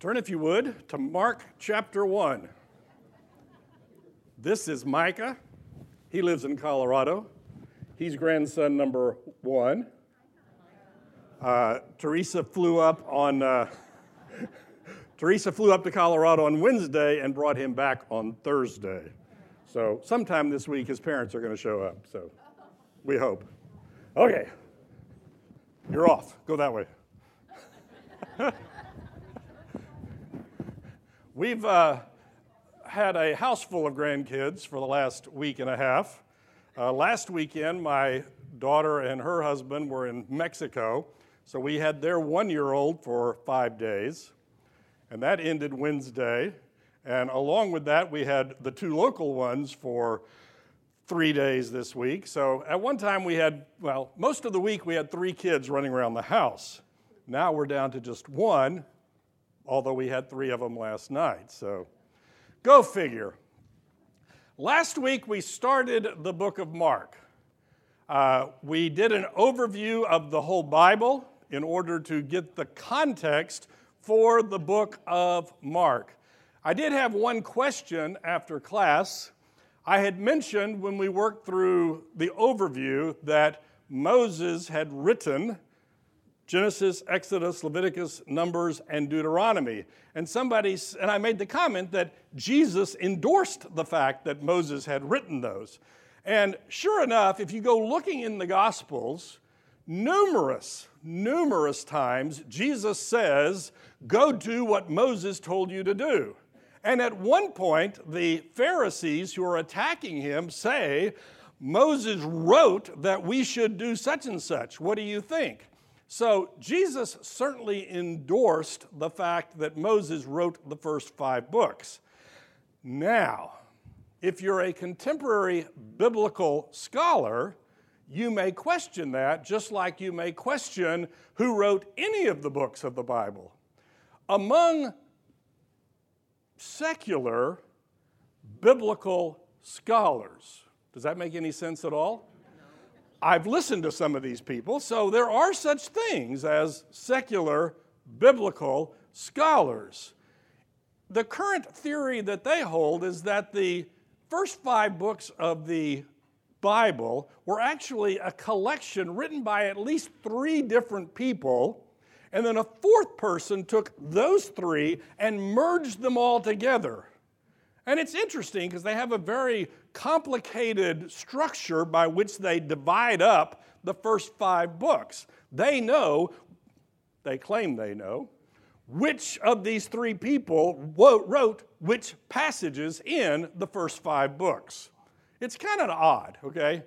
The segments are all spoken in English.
Turn, if you would, to Mark chapter 1. This is Micah. He lives in Colorado. He's grandson number one. Uh, Teresa flew up on. Uh, Teresa flew up to Colorado on Wednesday and brought him back on Thursday. So sometime this week his parents are going to show up. So we hope. Okay. You're off. Go that way. We've uh, had a house full of grandkids for the last week and a half. Uh, last weekend, my daughter and her husband were in Mexico, so we had their one year old for five days. And that ended Wednesday. And along with that, we had the two local ones for three days this week. So at one time, we had, well, most of the week, we had three kids running around the house. Now we're down to just one, although we had three of them last night. So go figure. Last week, we started the book of Mark. Uh, we did an overview of the whole Bible in order to get the context for the book of Mark. I did have one question after class I had mentioned when we worked through the overview that Moses had written Genesis, Exodus, Leviticus, Numbers, and Deuteronomy. And somebody, and I made the comment that Jesus endorsed the fact that Moses had written those. And sure enough, if you go looking in the Gospels, numerous, numerous times Jesus says, Go do what Moses told you to do. And at one point, the Pharisees who are attacking him say, Moses wrote that we should do such and such. What do you think? So Jesus certainly endorsed the fact that Moses wrote the first five books. Now, if you're a contemporary biblical scholar, you may question that just like you may question who wrote any of the books of the Bible. Among secular biblical scholars. Does that make any sense at all? I've listened to some of these people, so there are such things as secular biblical scholars. The current theory that they hold is that the first five books of the Bible were actually a collection written by at least three different people and then a fourth person took those three and merged them all together. And it's interesting because they have a very complicated structure by which they divide up the first five books. They know, they claim they know, which of these three people wrote which passages in the first five books. It's kind of odd, okay?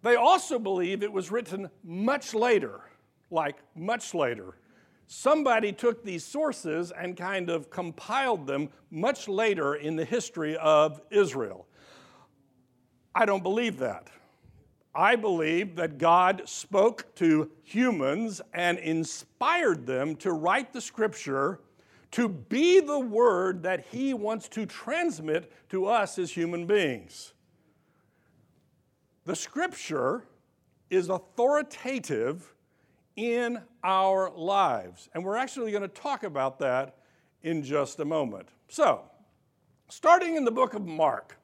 They also believe it was written much later, like much later somebody took these sources and kind of compiled them much later in the history of Israel. I don't believe that. I believe that God spoke to humans and inspired them to write the scripture to be the word that He wants to transmit to us as human beings. The scripture is authoritative in our lives. And we're actually going to talk about that in just a moment. So, starting in the book of Mark,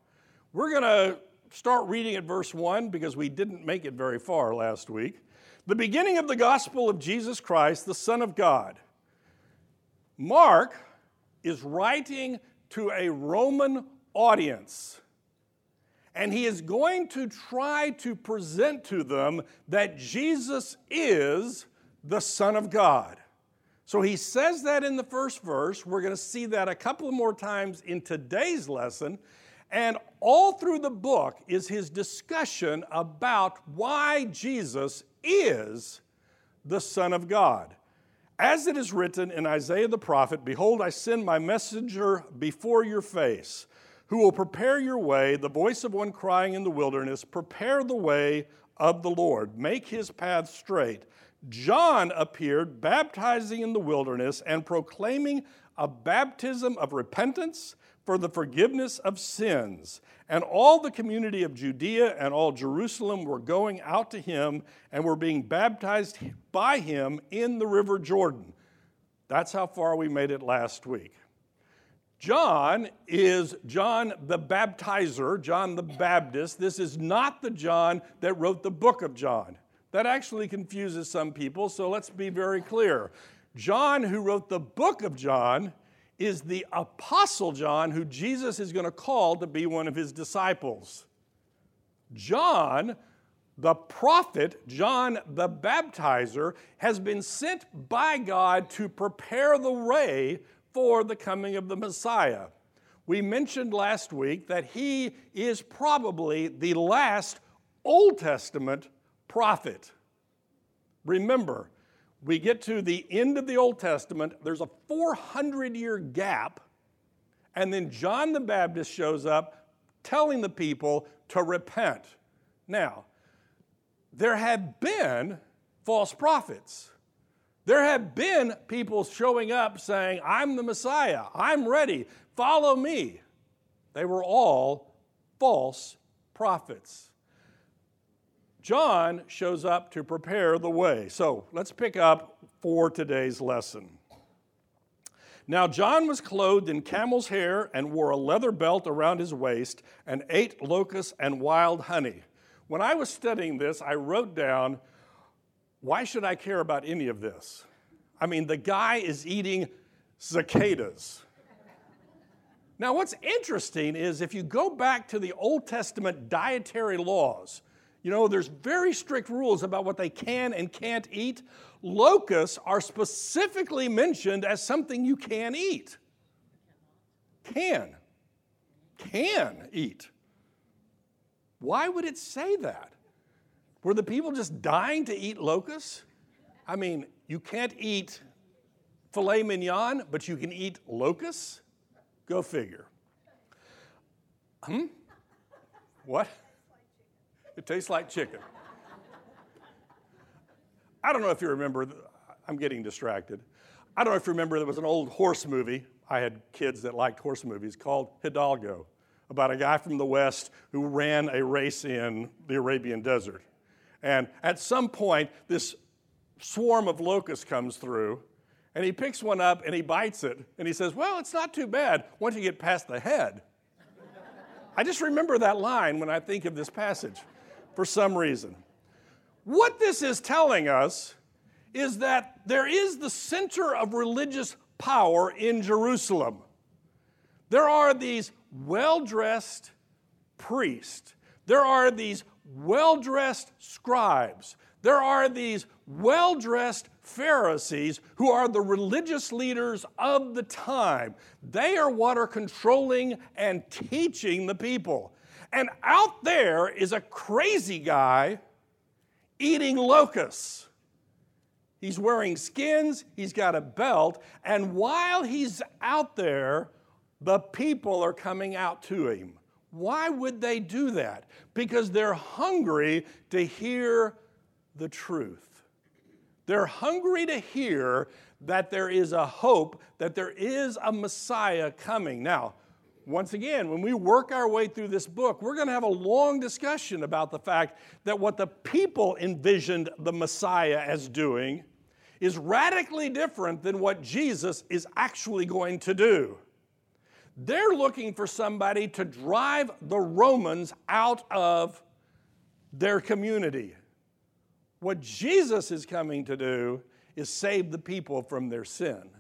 we're going to start reading at verse 1 because we didn't make it very far last week. The beginning of the gospel of Jesus Christ, the Son of God. Mark is writing to a Roman audience and he is going to try to present to them that Jesus is the Son of God. So he says that in the first verse. We're going to see that a couple more times in today's lesson. And all through the book is his discussion about why Jesus is the Son of God. As it is written in Isaiah the prophet Behold, I send my messenger before your face who will prepare your way, the voice of one crying in the wilderness, prepare the way of the Lord, make his path straight. John appeared baptizing in the wilderness and proclaiming a baptism of repentance for the forgiveness of sins. And all the community of Judea and all Jerusalem were going out to him and were being baptized by him in the river Jordan. That's how far we made it last week. John is John the Baptizer, John the Baptist. This is not the John that wrote the book of John. That actually confuses some people, so let's be very clear. John, who wrote the book of John, is the Apostle John, who Jesus is going to call to be one of his disciples. John, the prophet, John the baptizer, has been sent by God to prepare the way for the coming of the Messiah. We mentioned last week that he is probably the last Old Testament prophet. Remember, we get to the end of the Old Testament, there's a 400 year gap, and then John the Baptist shows up telling the people to repent. Now, there have been false prophets. There have been people showing up saying, I'm the Messiah, I'm ready, follow me. They were all false prophets. John shows up to prepare the way. So let's pick up for today's lesson. Now, John was clothed in camel's hair and wore a leather belt around his waist and ate locusts and wild honey. When I was studying this, I wrote down, why should I care about any of this? I mean, the guy is eating cicadas. Now, what's interesting is if you go back to the Old Testament dietary laws, you know, there's very strict rules about what they can and can't eat. Locusts are specifically mentioned as something you can eat. Can. Can eat. Why would it say that? Were the people just dying to eat locusts? I mean, you can't eat filet mignon, but you can eat locusts? Go figure. Hmm? What? It tastes like chicken. I don't know if you remember, I'm getting distracted. I don't know if you remember, there was an old horse movie. I had kids that liked horse movies called Hidalgo, about a guy from the West who ran a race in the Arabian desert. And at some point, this swarm of locusts comes through, and he picks one up and he bites it, and he says, Well, it's not too bad once you get past the head. I just remember that line when I think of this passage for some reason. What this is telling us is that there is the center of religious power in Jerusalem. There are these well dressed priests, there are these well dressed scribes, there are these well dressed Pharisees who are the religious leaders of the time. They are what are controlling and teaching the people. And out there is a crazy guy eating locusts. He's wearing skins, he's got a belt, and while he's out there, the people are coming out to him. Why would they do that? Because they're hungry to hear the truth. They're hungry to hear that there is a hope, that there is a Messiah coming. Now, once again, when we work our way through this book, we're going to have a long discussion about the fact that what the people envisioned the Messiah as doing is radically different than what Jesus is actually going to do. They're looking for somebody to drive the Romans out of their community. What Jesus is coming to do is save the people from their sin.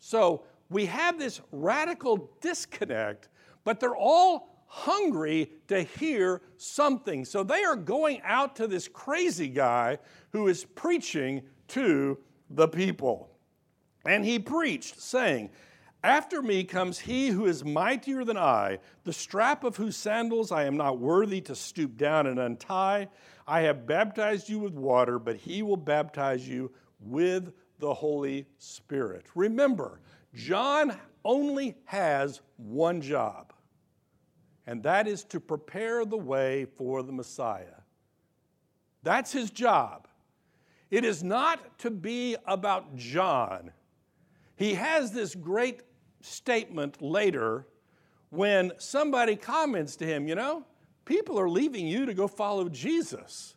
So, we have this radical disconnect, but they're all hungry to hear something. So they are going out to this crazy guy who is preaching to the people. And he preached, saying, After me comes he who is mightier than I, the strap of whose sandals I am not worthy to stoop down and untie. I have baptized you with water, but he will baptize you with the Holy Spirit. Remember, John only has one job, and that is to prepare the way for the Messiah. That's his job. It is not to be about John. He has this great statement later when somebody comments to him, you know, people are leaving you to go follow Jesus.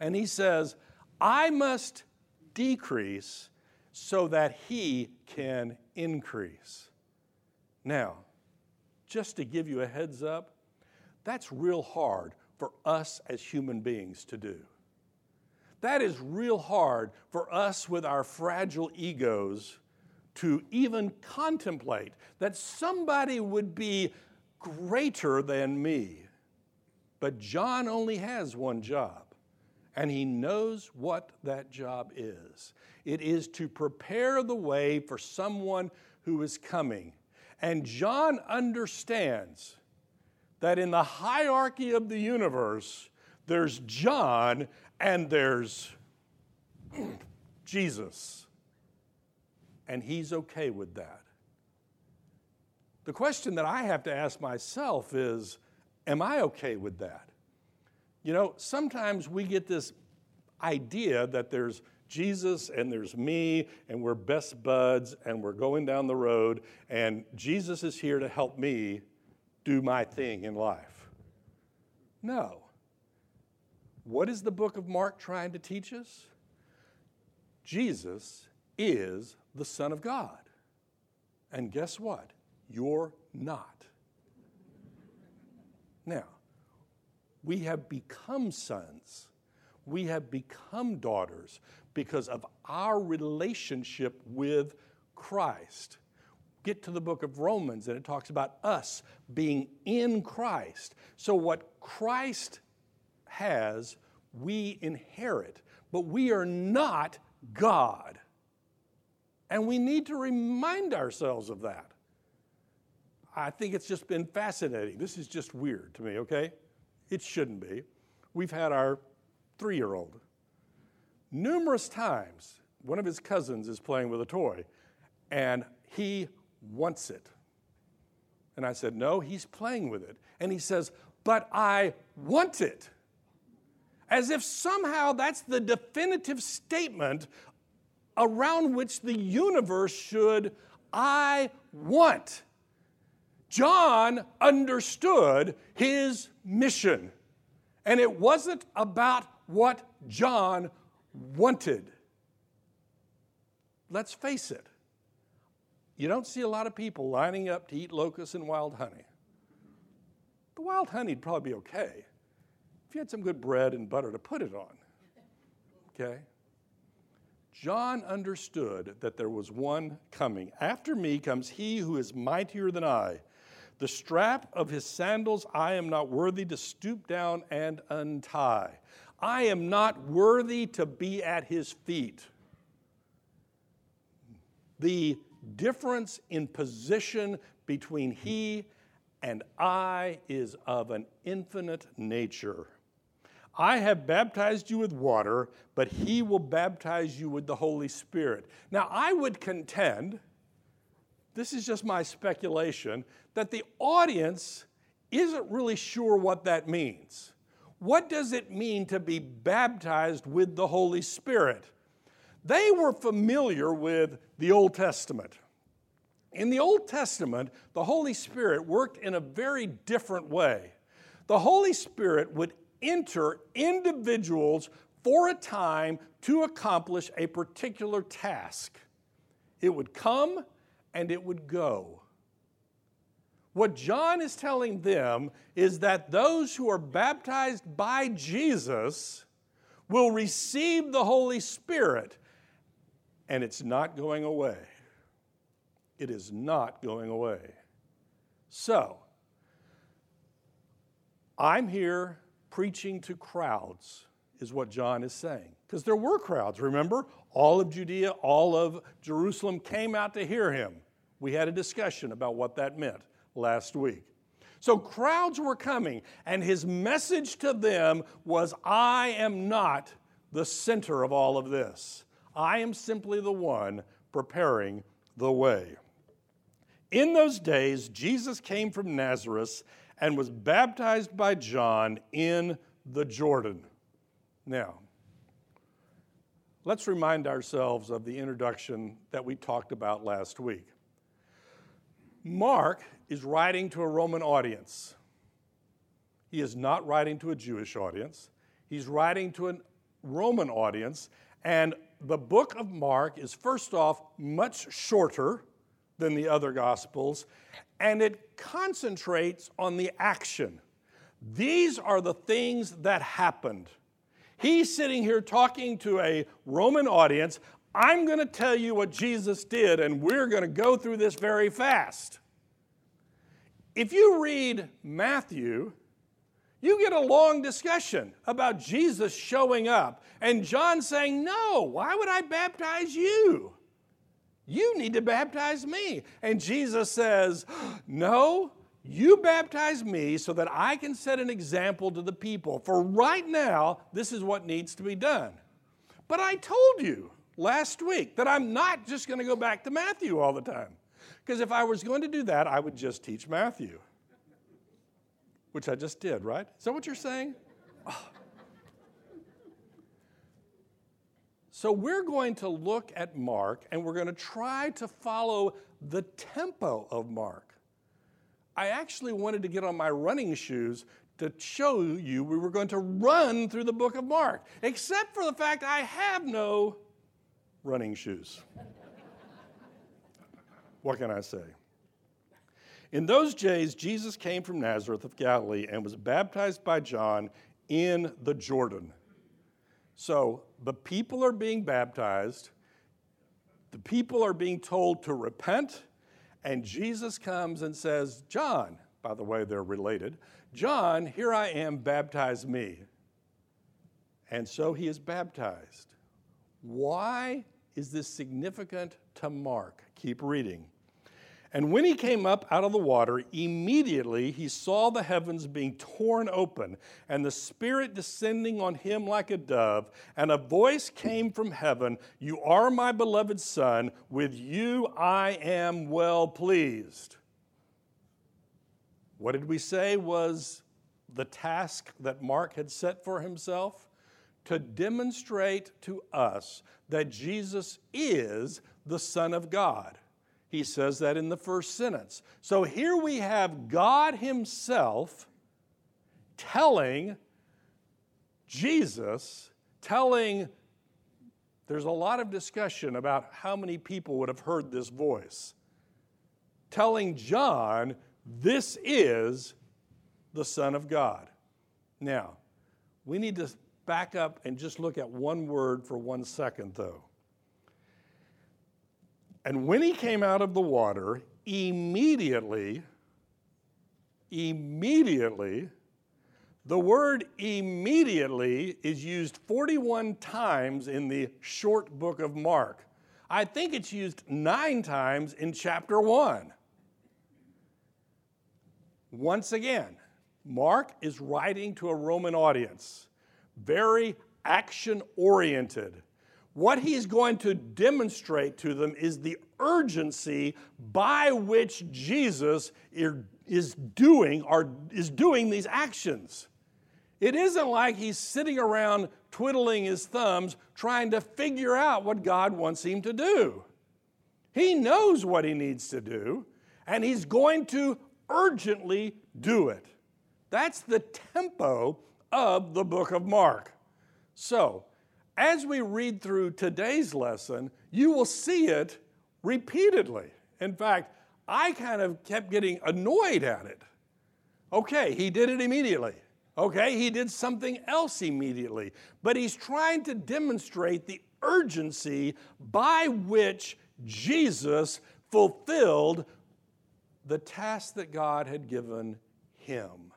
And he says, I must decrease so that he can increase. Now, just to give you a heads up, that's real hard for us as human beings to do. That is real hard for us with our fragile egos to even contemplate that somebody would be greater than me. But John only has one job, and he knows what that job is it is to prepare the way for someone who is coming. And John understands that in the hierarchy of the universe, there's John and there's Jesus. And he's okay with that. The question that I have to ask myself is Am I okay with that? You know, sometimes we get this idea that there's Jesus and there's me, and we're best buds, and we're going down the road, and Jesus is here to help me do my thing in life. No. What is the book of Mark trying to teach us? Jesus is the Son of God. And guess what? You're not. Now, we have become sons. We have become daughters because of our relationship with Christ. Get to the book of Romans and it talks about us being in Christ. So, what Christ has, we inherit, but we are not God. And we need to remind ourselves of that. I think it's just been fascinating. This is just weird to me, okay? It shouldn't be. We've had our three year old numerous times, one of his cousins is playing with a toy and he wants it. And I said, No, he's playing with it. And he says, But I want it. As if somehow that's the definitive statement around which the universe should I want. John understood his mission. And it wasn't about what John wanted. Let's face it, you don't see a lot of people lining up to eat locusts and wild honey. The wild honey'd probably be okay if you had some good bread and butter to put it on. Okay? John understood that there was one coming. After me comes he who is mightier than I. The strap of his sandals I am not worthy to stoop down and untie. I am not worthy to be at his feet. The difference in position between he and I is of an infinite nature. I have baptized you with water, but he will baptize you with the Holy Spirit. Now, I would contend, this is just my speculation, that the audience isn't really sure what that means. What does it mean to be baptized with the Holy Spirit? They were familiar with the Old Testament. In the Old Testament, the Holy Spirit worked in a very different way. The Holy Spirit would enter individuals for a time to accomplish a particular task. It would come and it would go. What John is telling them is that those who are baptized by Jesus will receive the Holy Spirit, and it's not going away. It is not going away. So, I'm here preaching to crowds, is what John is saying. Because there were crowds, remember? All of Judea, all of Jerusalem came out to hear him. We had a discussion about what that meant last week. So crowds were coming, and his message to them was I am not the center of all of this. I am simply the one preparing the way. In those days, Jesus came from Nazareth and was baptized by John in the Jordan. Now, let's remind ourselves of the introduction that we talked about last week. Mark is writing to a Roman audience. He is not writing to a Jewish audience. He's writing to a Roman audience, and the book of Mark is, first off, much shorter than the other Gospels, and it concentrates on the action. These are the things that happened. He's sitting here talking to a Roman audience. I'm going to tell you what Jesus did, and we're going to go through this very fast. If you read Matthew, you get a long discussion about Jesus showing up and John saying, No, why would I baptize you? You need to baptize me. And Jesus says, No, you baptize me so that I can set an example to the people. For right now, this is what needs to be done. But I told you last week that I'm not just going to go back to Matthew all the time. Because if I was going to do that, I would just teach Matthew which I just did, right? Is that what you're saying? Oh. So, we're going to look at Mark and we're going to try to follow the tempo of Mark. I actually wanted to get on my running shoes to show you we were going to run through the book of Mark, except for the fact I have no running shoes. what can I say? In those days, Jesus came from Nazareth of Galilee and was baptized by John in the Jordan. So the people are being baptized, the people are being told to repent, and Jesus comes and says, John, by the way, they're related, John, here I am, baptize me. And so he is baptized. Why is this significant to Mark? Keep reading. And when he came up out of the water, immediately he saw the heavens being torn open, and the Spirit descending on him like a dove. And a voice came from heaven You are my beloved Son, with you I am well pleased. What did we say was the task that Mark had set for himself? To demonstrate to us that Jesus is the Son of God. He says that in the first sentence. So here we have God Himself telling Jesus, telling, there's a lot of discussion about how many people would have heard this voice, telling John, this is the Son of God. Now, we need to back up and just look at one word for one second, though. And when he came out of the water, immediately, immediately, the word immediately is used 41 times in the short book of Mark. I think it's used nine times in chapter one. Once again, Mark is writing to a Roman audience, very action oriented. What he's going to demonstrate to them is the urgency by which Jesus is doing or is doing these actions. It isn't like he's sitting around twiddling his thumbs trying to figure out what God wants him to do. He knows what he needs to do, and he's going to urgently do it. That's the tempo of the book of Mark. So, as we read through today's lesson, you will see it repeatedly. In fact, I kind of kept getting annoyed at it. Okay, he did it immediately. Okay, he did something else immediately. But he's trying to demonstrate the urgency by which Jesus fulfilled the task that God had given him.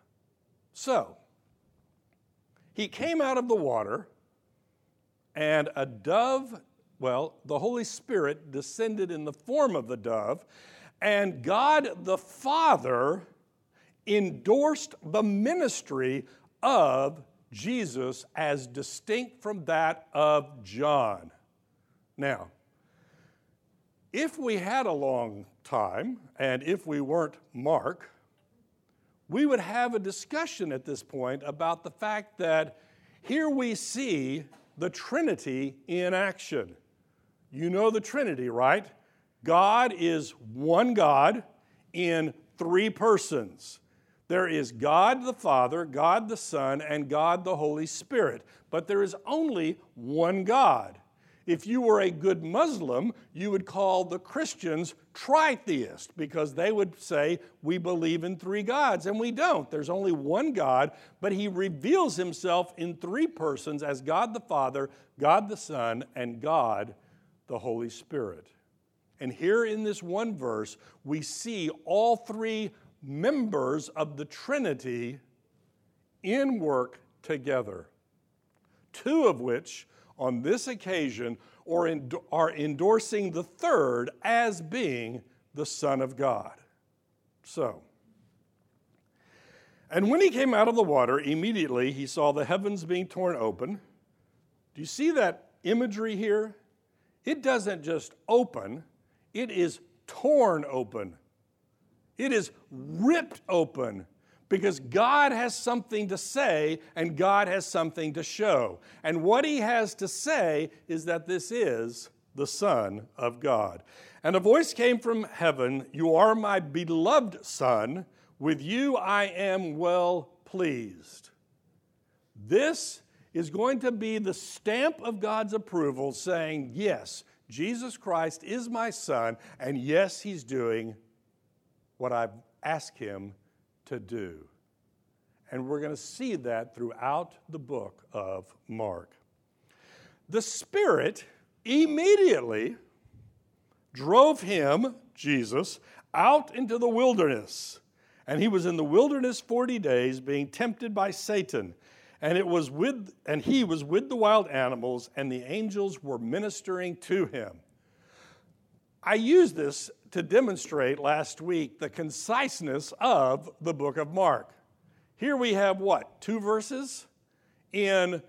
So, he came out of the water and a dove, well, the Holy Spirit descended in the form of the dove, and God the Father endorsed the ministry of Jesus as distinct from that of John. Now, if we had a long time, and if we weren't Mark, we would have a discussion at this point about the fact that here we see the Trinity in action. You know the Trinity, right? God is one God in three persons. There is God the Father, God the Son, and God the Holy Spirit. But there is only one God. If you were a good Muslim, you would call the Christians tritheist because they would say, We believe in three gods, and we don't. There's only one God, but He reveals Himself in three persons as God the Father, God the Son, and God the Holy Spirit. And here in this one verse, we see all three members of the Trinity in work together, two of which on this occasion or are endorsing the third as being the Son of God. So, and when he came out of the water, immediately he saw the heavens being torn open. Do you see that imagery here? It doesn't just open, it is torn open. It is ripped open because God has something to say and God has something to show. And what he has to say is that this is the Son of God. And a voice came from heaven You are my beloved Son, with you I am well pleased. This is going to be the stamp of God's approval saying, Yes, Jesus Christ is my Son, and yes, he's doing what I've asked him to do. And we're going to see that throughout the book of Mark. The Spirit immediately drove him, Jesus, out into the wilderness. And he was in the wilderness 40 days being tempted by Satan. And it was with and he was with the wild animals and the angels were ministering to him. I use this to demonstrate last week the conciseness of the book of Mark. Here we have what? Two verses? In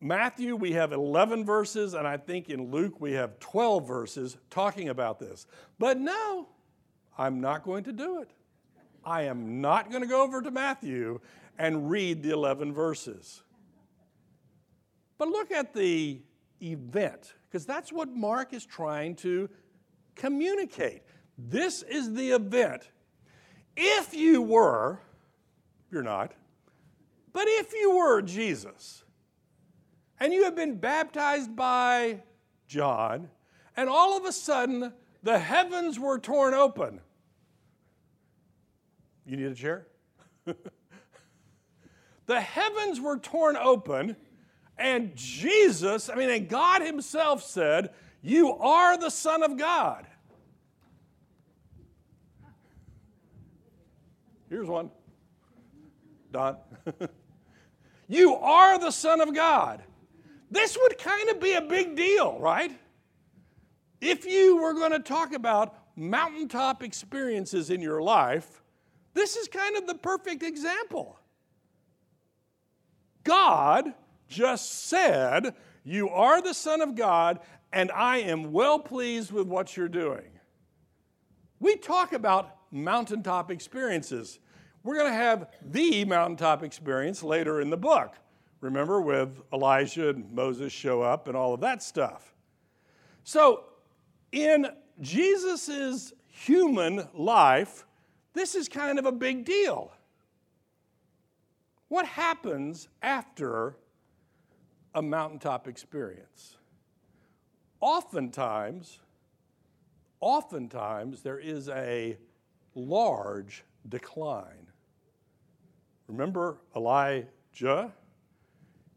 Matthew, we have 11 verses, and I think in Luke, we have 12 verses talking about this. But no, I'm not going to do it. I am not going to go over to Matthew and read the 11 verses. But look at the event, because that's what Mark is trying to communicate. This is the event. If you were you're not. But if you were Jesus and you have been baptized by John, and all of a sudden the heavens were torn open, you need a chair? the heavens were torn open, and Jesus, I mean, and God Himself said, You are the Son of God. Here's one. Don. you are the Son of God. This would kind of be a big deal, right? If you were going to talk about mountaintop experiences in your life, this is kind of the perfect example. God just said, You are the Son of God, and I am well pleased with what you're doing. We talk about mountaintop experiences. We're going to have the mountaintop experience later in the book. Remember, with Elijah and Moses show up and all of that stuff. So, in Jesus' human life, this is kind of a big deal. What happens after a mountaintop experience? Oftentimes, oftentimes there is a large decline. Remember Elijah?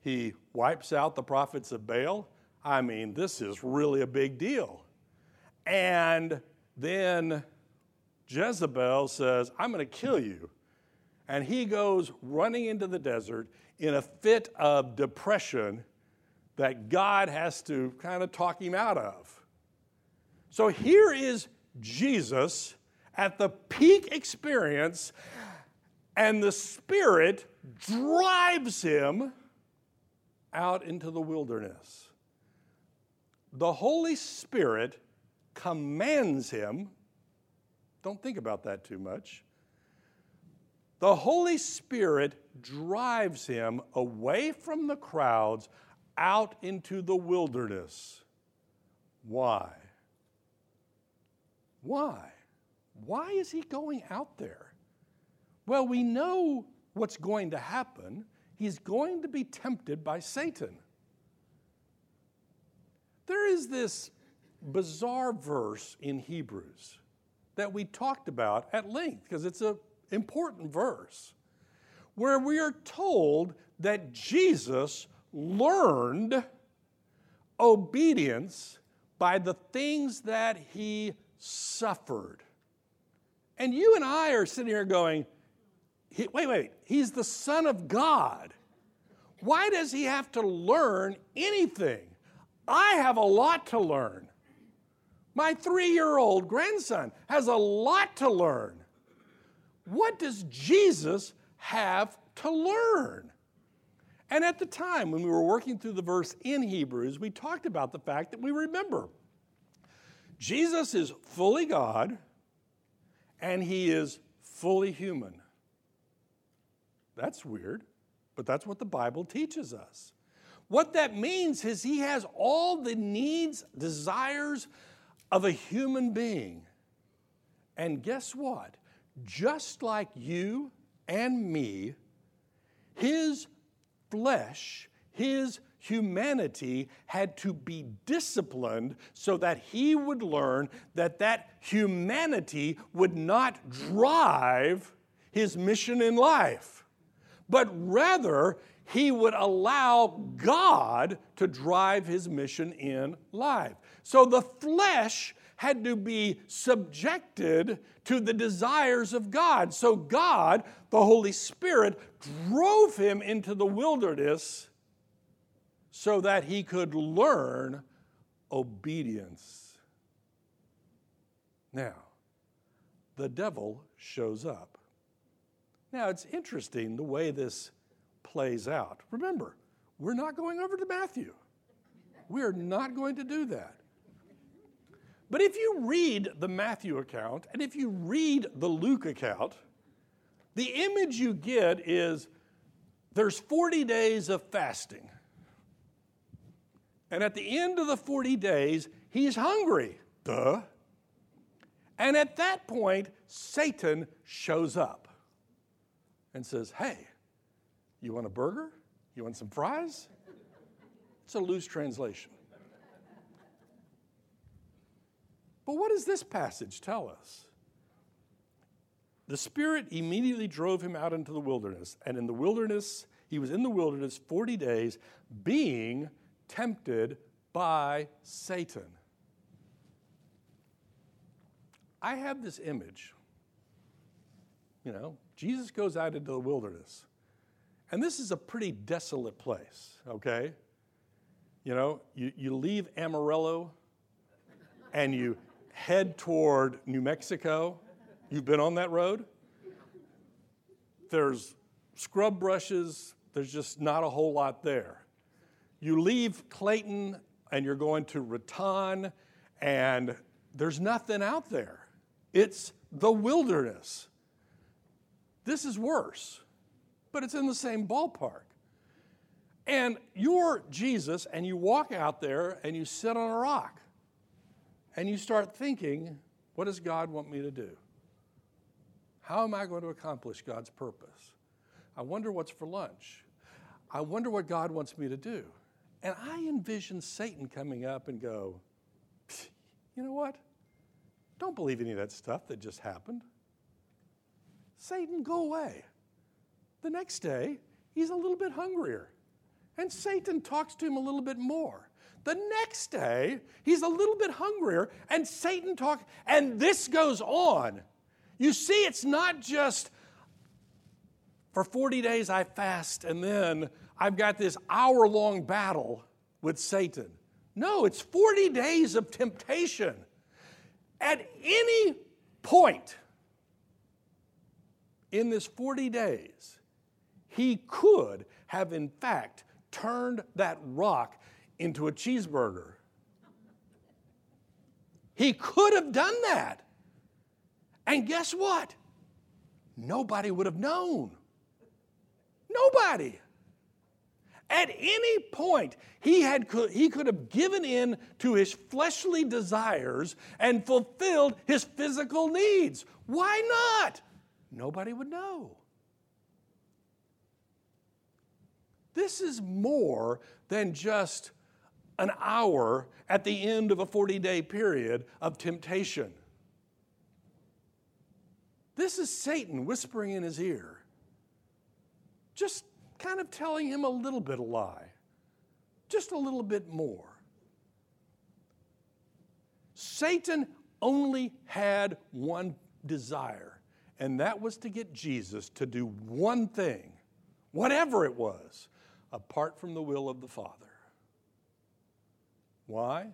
He wipes out the prophets of Baal. I mean, this is really a big deal. And then Jezebel says, I'm going to kill you. And he goes running into the desert in a fit of depression that God has to kind of talk him out of. So here is Jesus at the peak experience and the Spirit drives him out into the wilderness. The Holy Spirit commands him. Don't think about that too much. The Holy Spirit drives him away from the crowds out into the wilderness. Why? Why? Why is he going out there? Well, we know what's going to happen. He's going to be tempted by Satan. There is this bizarre verse in Hebrews that we talked about at length because it's an important verse where we are told that Jesus learned obedience by the things that he suffered. And you and I are sitting here going, wait, wait, he's the Son of God. Why does he have to learn anything? I have a lot to learn. My three year old grandson has a lot to learn. What does Jesus have to learn? And at the time, when we were working through the verse in Hebrews, we talked about the fact that we remember Jesus is fully God and he is fully human. That's weird, but that's what the Bible teaches us. What that means is he has all the needs, desires of a human being. And guess what? Just like you and me, his flesh, his humanity had to be disciplined so that he would learn that that humanity would not drive his mission in life, but rather he would allow God to drive his mission in life. So the flesh had to be subjected to the desires of God. So God, the Holy Spirit, drove him into the wilderness so that he could learn obedience. Now, the devil shows up. Now, it's interesting the way this plays out. Remember, we're not going over to Matthew. We are not going to do that. But if you read the Matthew account and if you read the Luke account, the image you get is there's 40 days of fasting. And at the end of the 40 days, he's hungry. Duh. And at that point, Satan shows up and says, Hey, you want a burger? You want some fries? It's a loose translation. But what does this passage tell us? The Spirit immediately drove him out into the wilderness, and in the wilderness, he was in the wilderness 40 days, being tempted by Satan. I have this image. You know, Jesus goes out into the wilderness. And this is a pretty desolate place, okay? You know, you, you leave Amarillo and you head toward New Mexico. You've been on that road? There's scrub brushes, there's just not a whole lot there. You leave Clayton and you're going to Raton, and there's nothing out there. It's the wilderness. This is worse, but it's in the same ballpark. And you're Jesus, and you walk out there and you sit on a rock and you start thinking, what does God want me to do? How am I going to accomplish God's purpose? I wonder what's for lunch. I wonder what God wants me to do. And I envision Satan coming up and go, you know what? Don't believe any of that stuff that just happened. Satan, go away. The next day, he's a little bit hungrier. And Satan talks to him a little bit more. The next day, he's a little bit hungrier, and Satan talks, and this goes on. You see, it's not just for 40 days I fast, and then I've got this hour long battle with Satan. No, it's 40 days of temptation. At any point in this 40 days, he could have, in fact, turned that rock into a cheeseburger. He could have done that. And guess what? Nobody would have known. Nobody. At any point, he, had, he could have given in to his fleshly desires and fulfilled his physical needs. Why not? Nobody would know. This is more than just an hour at the end of a 40 day period of temptation. This is Satan whispering in his ear, just kind of telling him a little bit of lie, just a little bit more. Satan only had one desire, and that was to get Jesus to do one thing, whatever it was, apart from the will of the Father. Why?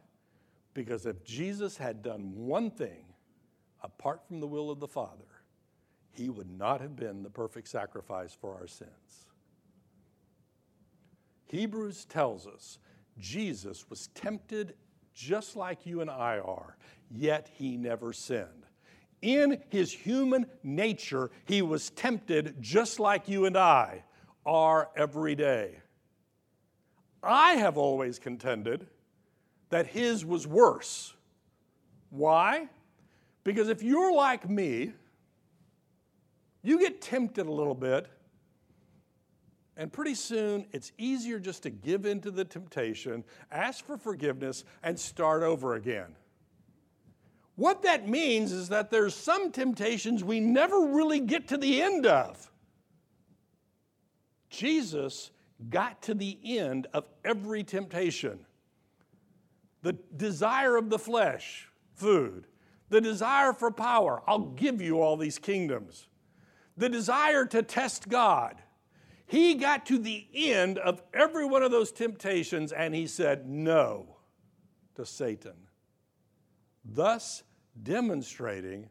Because if Jesus had done one thing apart from the will of the Father, he would not have been the perfect sacrifice for our sins. Hebrews tells us Jesus was tempted just like you and I are, yet he never sinned. In his human nature, he was tempted just like you and I are every day. I have always contended that his was worse. Why? Because if you're like me, you get tempted a little bit, and pretty soon it's easier just to give in to the temptation, ask for forgiveness, and start over again. What that means is that there's some temptations we never really get to the end of. Jesus got to the end of every temptation. The desire of the flesh, food. The desire for power, I'll give you all these kingdoms the desire to test God. He got to the end of every one of those temptations and he said no to Satan, thus demonstrating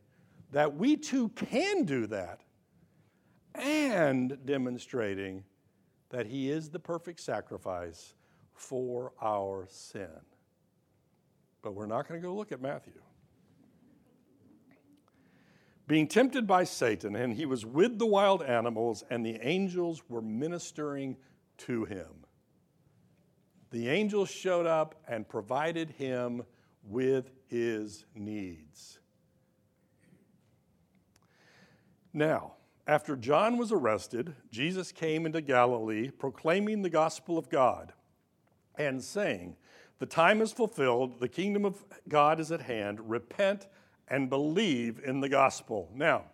that we too can do that and demonstrating that he is the perfect sacrifice for our sin. But we're not going to go look at Matthew being tempted by Satan, and he was with the wild animals, and the angels were ministering to him. The angels showed up and provided him with his needs. Now, after John was arrested, Jesus came into Galilee proclaiming the gospel of God and saying, The time is fulfilled, the kingdom of God is at hand, repent and believe in the gospel. Now,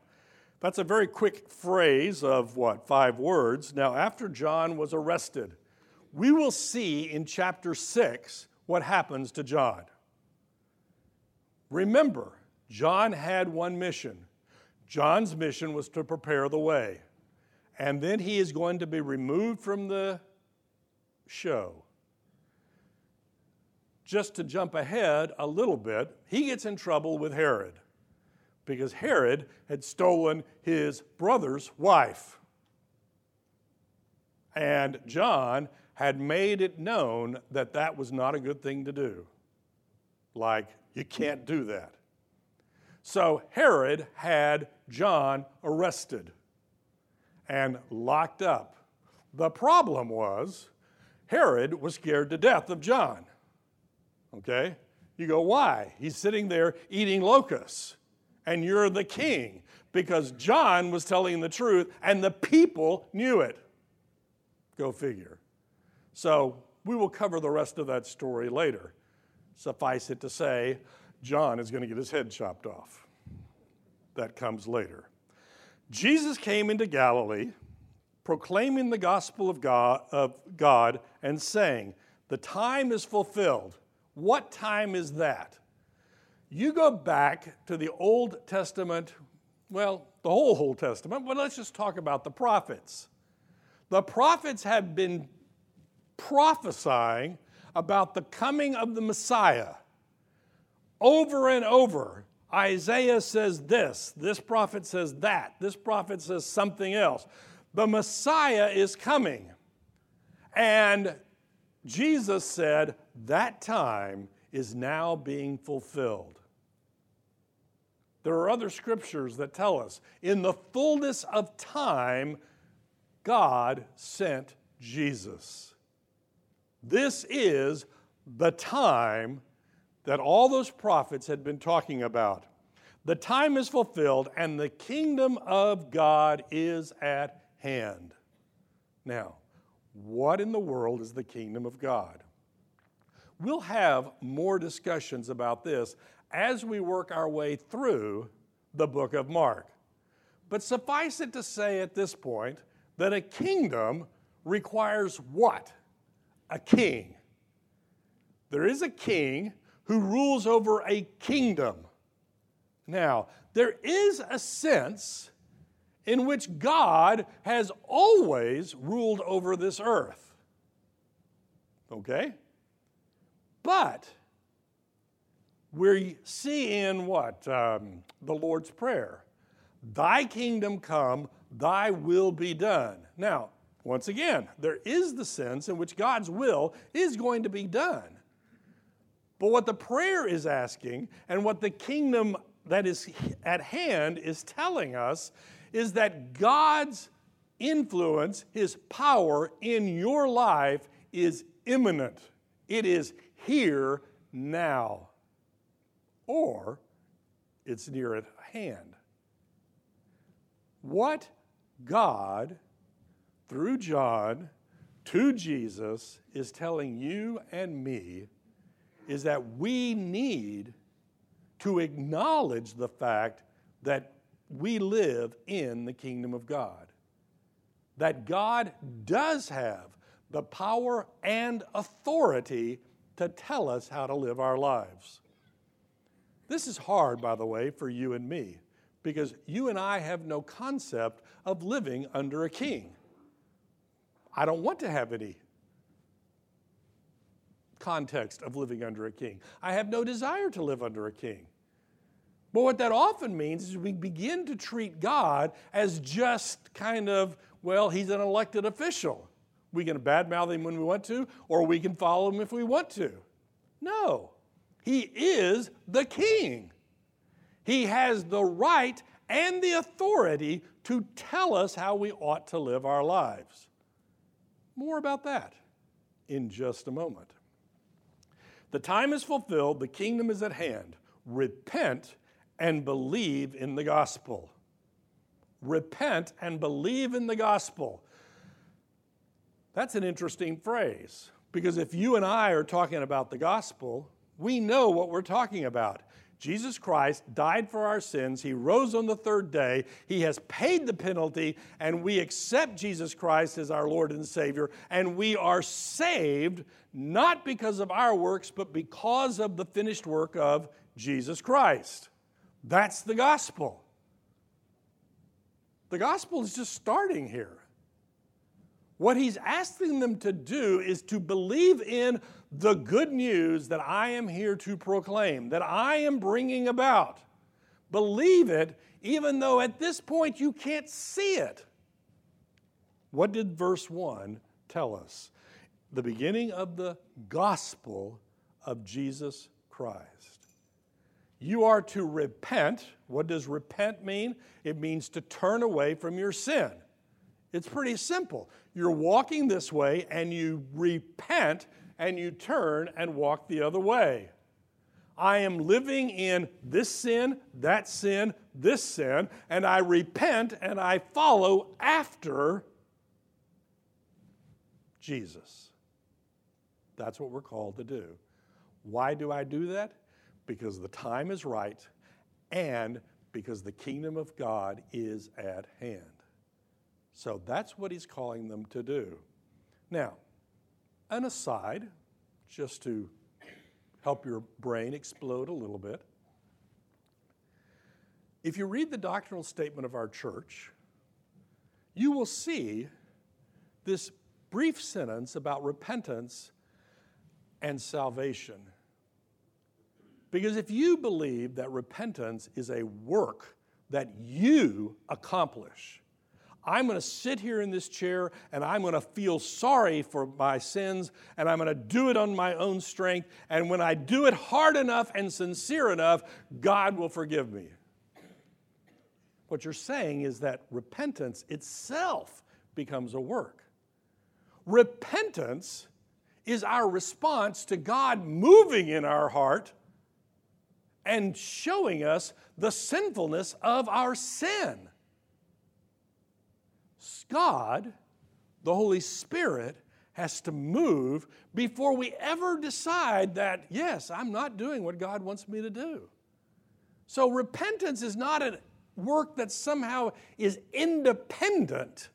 that's a very quick phrase of what, five words. Now, after John was arrested, we will see in chapter 6 what happens to John. Remember, John had one mission. John's mission was to prepare the way. And then he is going to be removed from the show just to jump ahead a little bit, he gets in trouble with Herod because Herod had stolen his brother's wife. And John had made it known that that was not a good thing to do. Like, you can't do that. So Herod had John arrested and locked up. The problem was, Herod was scared to death of John. Okay? You go, why? He's sitting there eating locusts, and you're the king because John was telling the truth and the people knew it. Go figure. So we will cover the rest of that story later. Suffice it to say, John is going to get his head chopped off. That comes later. Jesus came into Galilee proclaiming the gospel of God, of God and saying, The time is fulfilled what time is that? You go back to the Old Testament, well, the whole Old Testament, but let's just talk about the prophets. The prophets have been prophesying about the coming of the Messiah over and over. Isaiah says this, this prophet says that, this prophet says something else. The Messiah is coming. And Jesus said, That time is now being fulfilled. There are other scriptures that tell us in the fullness of time, God sent Jesus. This is the time that all those prophets had been talking about. The time is fulfilled and the kingdom of God is at hand. Now, what in the world is the kingdom of God? We'll have more discussions about this as we work our way through the book of Mark. But suffice it to say at this point that a kingdom requires what? A king. There is a king who rules over a kingdom. Now, there is a sense in which God has always ruled over this earth. Okay? But we see in what? Um, the Lord's Prayer Thy kingdom come, thy will be done. Now, once again, there is the sense in which God's will is going to be done. But what the prayer is asking and what the kingdom that is at hand is telling us is that God's influence, his power in your life is imminent. It is here now. Or it's near at hand. What God, through John to Jesus, is telling you and me is that we need to acknowledge the fact that we live in the kingdom of God. That God does have the power and authority to tell us how to live our lives. This is hard, by the way, for you and me, because you and I have no concept of living under a king. I don't want to have any context of living under a king. I have no desire to live under a king. But what that often means is we begin to treat God as just kind of, well, he's an elected official. We can badmouth him when we want to, or we can follow him if we want to. No, he is the king. He has the right and the authority to tell us how we ought to live our lives. More about that in just a moment. The time is fulfilled, the kingdom is at hand. Repent and believe in the gospel. Repent and believe in the gospel. That's an interesting phrase because if you and I are talking about the gospel, we know what we're talking about. Jesus Christ died for our sins. He rose on the third day. He has paid the penalty, and we accept Jesus Christ as our Lord and Savior. And we are saved not because of our works, but because of the finished work of Jesus Christ. That's the gospel. The gospel is just starting here. What he's asking them to do is to believe in the good news that I am here to proclaim, that I am bringing about. Believe it, even though at this point you can't see it. What did verse 1 tell us? The beginning of the gospel of Jesus Christ. You are to repent. What does repent mean? It means to turn away from your sin. It's pretty simple. You're walking this way and you repent and you turn and walk the other way. I am living in this sin, that sin, this sin, and I repent and I follow after Jesus. That's what we're called to do. Why do I do that? Because the time is right and because the kingdom of God is at hand. So that's what he's calling them to do. Now, an aside, just to help your brain explode a little bit. If you read the doctrinal statement of our church, you will see this brief sentence about repentance and salvation. Because if you believe that repentance is a work that you accomplish, I'm going to sit here in this chair and I'm going to feel sorry for my sins and I'm going to do it on my own strength. And when I do it hard enough and sincere enough, God will forgive me. What you're saying is that repentance itself becomes a work. Repentance is our response to God moving in our heart and showing us the sinfulness of our sin. God, the Holy Spirit, has to move before we ever decide that, yes, I'm not doing what God wants me to do. So repentance is not a work that somehow is independent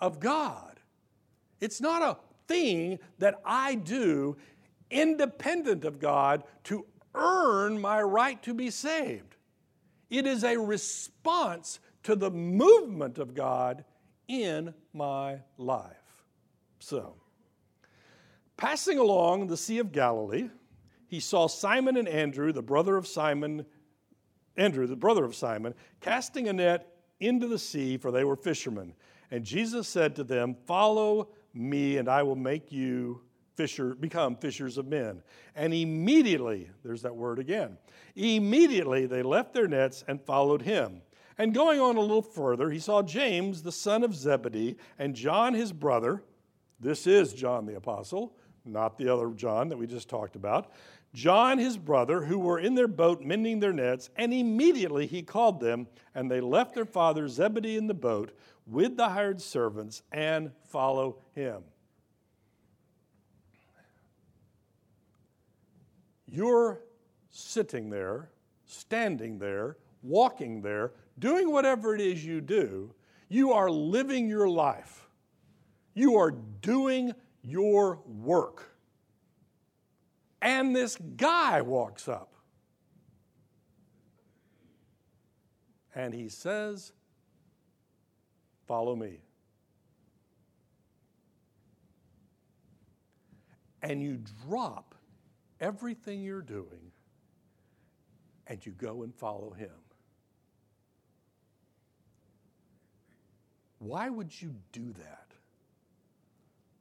of God. It's not a thing that I do independent of God to earn my right to be saved. It is a response to the movement of God in my life. So, passing along the Sea of Galilee, he saw Simon and Andrew, the brother of Simon, Andrew, the brother of Simon, casting a net into the sea, for they were fishermen. And Jesus said to them, Follow me, and I will make you fisher, become fishers of men. And immediately, there's that word again, immediately they left their nets and followed him. And going on a little further, he saw James, the son of Zebedee, and John, his brother. This is John the Apostle, not the other John that we just talked about. John, his brother, who were in their boat mending their nets, and immediately he called them, and they left their father Zebedee in the boat with the hired servants and follow him. You're sitting there, standing there, walking there, doing whatever it is you do. You are living your life. You are doing your work. And this guy walks up. And he says, Follow me. And you drop everything you're doing and you go and follow him. Why would you do that?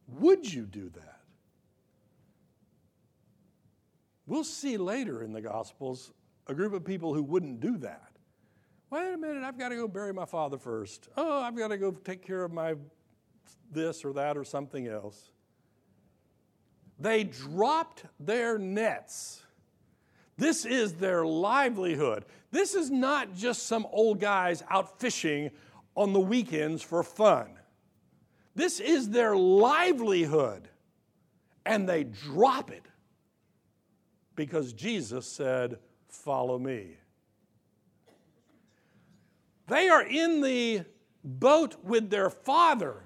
Would you do that? We'll see later in the Gospels a group of people who wouldn't do that. Wait a minute, I've got to go bury my father first. Oh, I've got to go take care of my this or that or something else. They dropped their nets. This is their livelihood. This is not just some old guys out fishing on the weekends for fun. This is their livelihood. And they drop it because Jesus said, Follow me. They are in the boat with their father.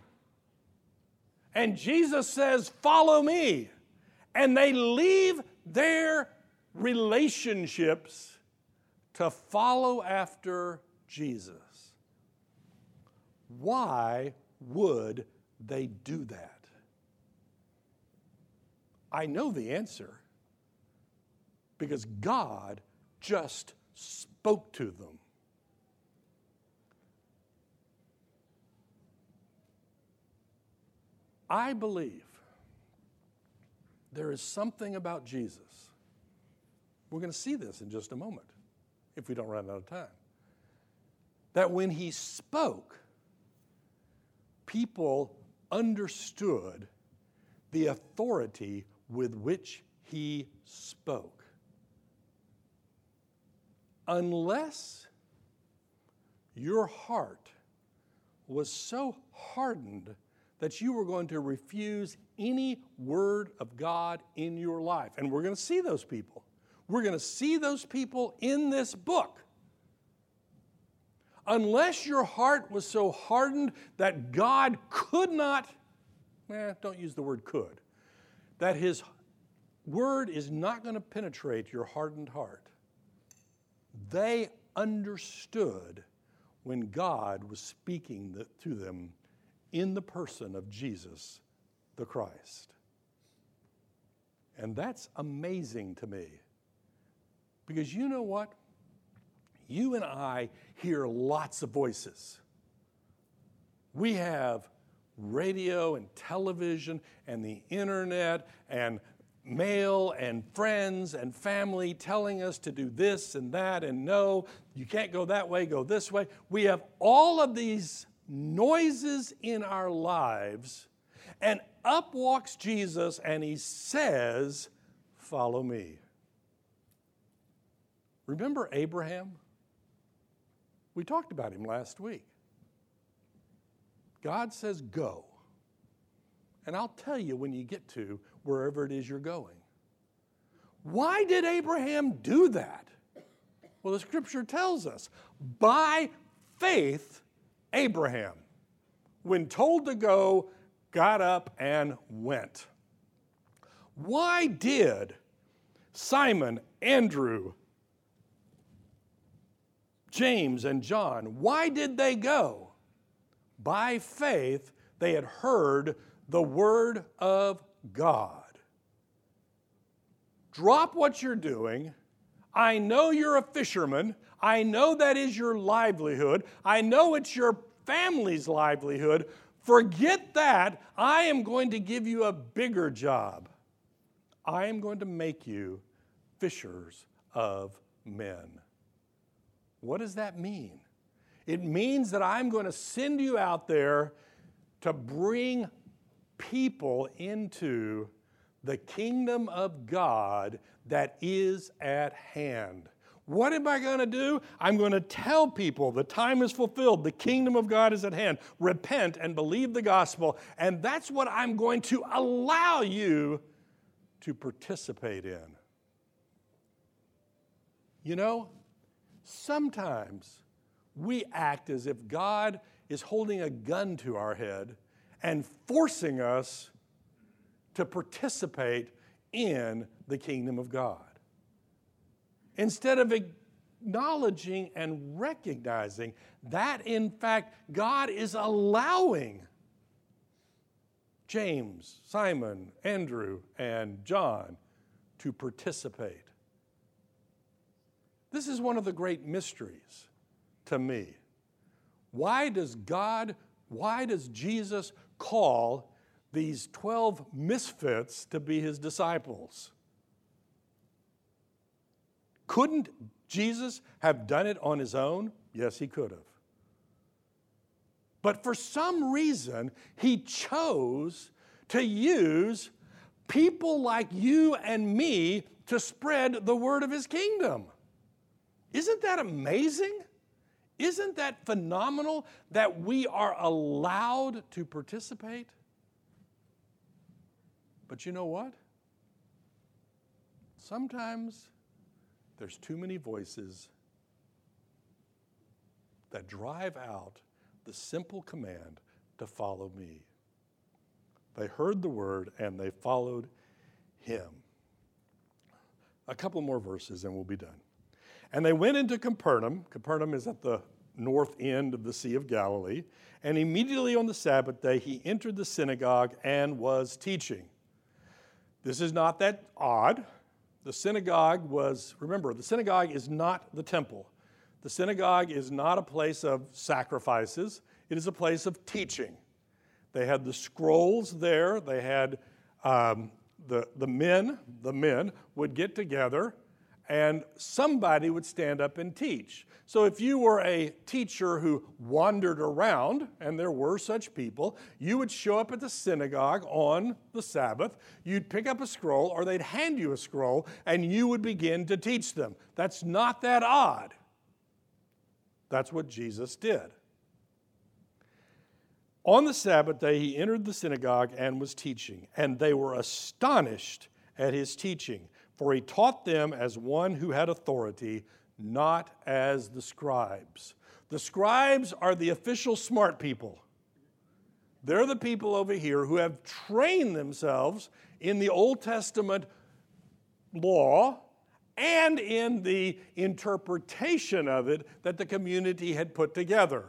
And Jesus says, Follow me. And they leave their relationships to follow after Jesus. Why would they do that? I know the answer because God just spoke to them. I believe there is something about Jesus. We're going to see this in just a moment if we don't run out of time. That when he spoke, people understood the authority with which he spoke. Unless your heart was so hardened that you were going to refuse any word of God in your life. And we're going to see those people. We're going to see those people in this book. Unless your heart was so hardened that God could not, eh, don't use the word could, that His word is not going to penetrate your hardened heart. They understood when God was speaking to them in the person of Jesus the Christ. And that's amazing to me. Because you know what? You and I hear lots of voices. We have radio and television and the internet and mail and friends and family telling us to do this and that and no, you can't go that way, go this way. We have all of these noises in our lives, and up walks Jesus and he says, Follow me. Remember Abraham? We talked about him last week. God says, Go. And I'll tell you when you get to wherever it is you're going. Why did Abraham do that? Well, the scripture tells us by faith, Abraham, when told to go, got up and went. Why did Simon, Andrew, James, and John, why did they go? By faith, they had heard the word of God. Drop what you're doing. I know you're a fisherman. I know that is your livelihood. I know it's your family's livelihood. Forget that. I am going to give you a bigger job. I am going to make you fishers of men. What does that mean? It means that I'm going to send you out there to bring people into the kingdom of God that is at hand. What am I going to do? I'm going to tell people the time is fulfilled, the kingdom of God is at hand. Repent and believe the gospel. And that's what I'm going to allow you to participate in. You know, sometimes we act as if God is holding a gun to our head and forcing us to participate in the kingdom of God. Instead of acknowledging and recognizing that, in fact, God is allowing James, Simon, Andrew, and John to participate. This is one of the great mysteries to me. Why does God, why does Jesus call these 12 misfits to be his disciples? Couldn't Jesus have done it on his own? Yes, he could have. But for some reason, he chose to use people like you and me to spread the word of his kingdom. Isn't that amazing? Isn't that phenomenal that we are allowed to participate? But you know what? Sometimes there's too many voices that drive out the simple command to follow me. They heard the word and they followed him. A couple more verses and we'll be done. And they went into Capernaum. Capernaum is at the north end of the Sea of Galilee. And immediately on the Sabbath day, he entered the synagogue and was teaching. This is not that odd. The synagogue was, remember, the synagogue is not the temple. The synagogue is not a place of sacrifices, it is a place of teaching. They had the scrolls there, they had um, the, the men, the men would get together and somebody would stand up and teach. So if you were a teacher who wandered around, and there were such people, you would show up at the synagogue on the Sabbath, you'd pick up a scroll, or they'd hand you a scroll, and you would begin to teach them. That's not that odd. That's what Jesus did. On the Sabbath day, he entered the synagogue and was teaching, and they were astonished at his teaching, for he taught them as one who had authority, not as the scribes. The scribes are the official smart people. They're the people over here who have trained themselves in the Old Testament law and in the interpretation of it that the community had put together.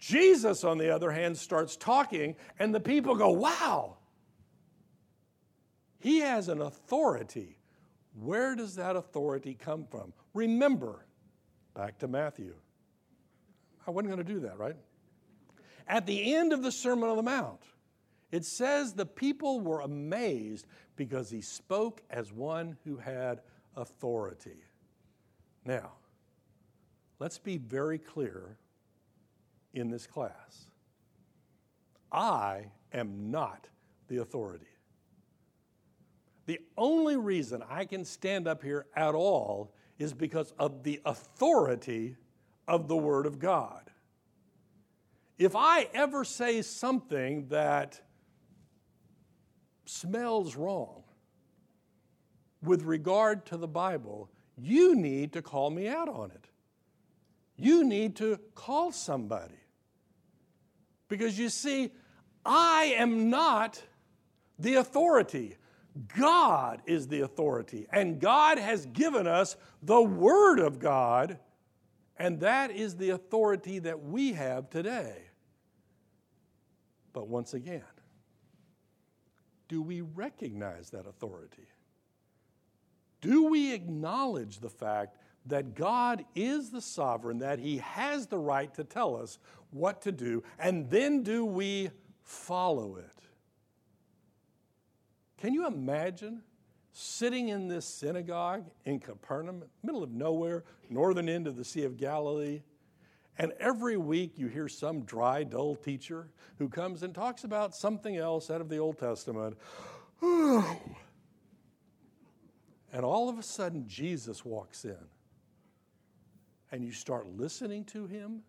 Jesus, on the other hand, starts talking, and the people go, Wow, he has an authority. Where does that authority come from? Remember, back to Matthew. I wasn't going to do that, right? At the end of the Sermon on the Mount, it says the people were amazed because he spoke as one who had authority. Now, let's be very clear in this class. I am not the authority. The only reason I can stand up here at all is because of the authority of the Word of God. if I ever say something that smells wrong with regard to the Bible, you need to call me out on it. You need to call somebody. Because you see, I am not the authority. God is the authority. And God has given us the Word of God, and that is the authority that we have today. But once again, do we recognize that authority? Do we acknowledge the fact that God is the sovereign, that He has the right to tell us what to do, and then do we follow it? Can you imagine sitting in this synagogue in Capernaum, middle of nowhere, northern end of the Sea of Galilee? And every week you hear some dry, dull teacher who comes and talks about something else out of the Old Testament. and all of a sudden, Jesus walks in. And you start listening to him,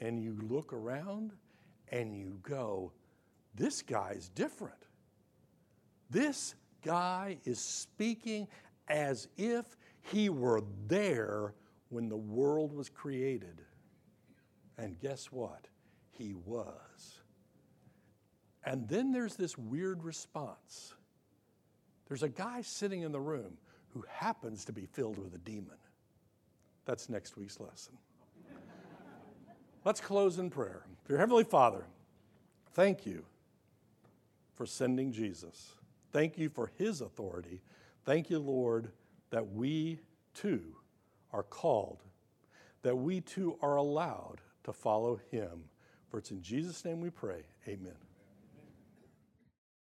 and you look around, and you go, This guy's different. This guy is speaking as if he were there when the world was created. And guess what? He was. And then there's this weird response. There's a guy sitting in the room who happens to be filled with a demon. That's next week's lesson. Let's close in prayer. Dear Heavenly Father, thank you for sending Jesus. Thank you for his authority. Thank you, Lord, that we too are called, that we too are allowed to follow him. For it's in Jesus' name we pray. Amen.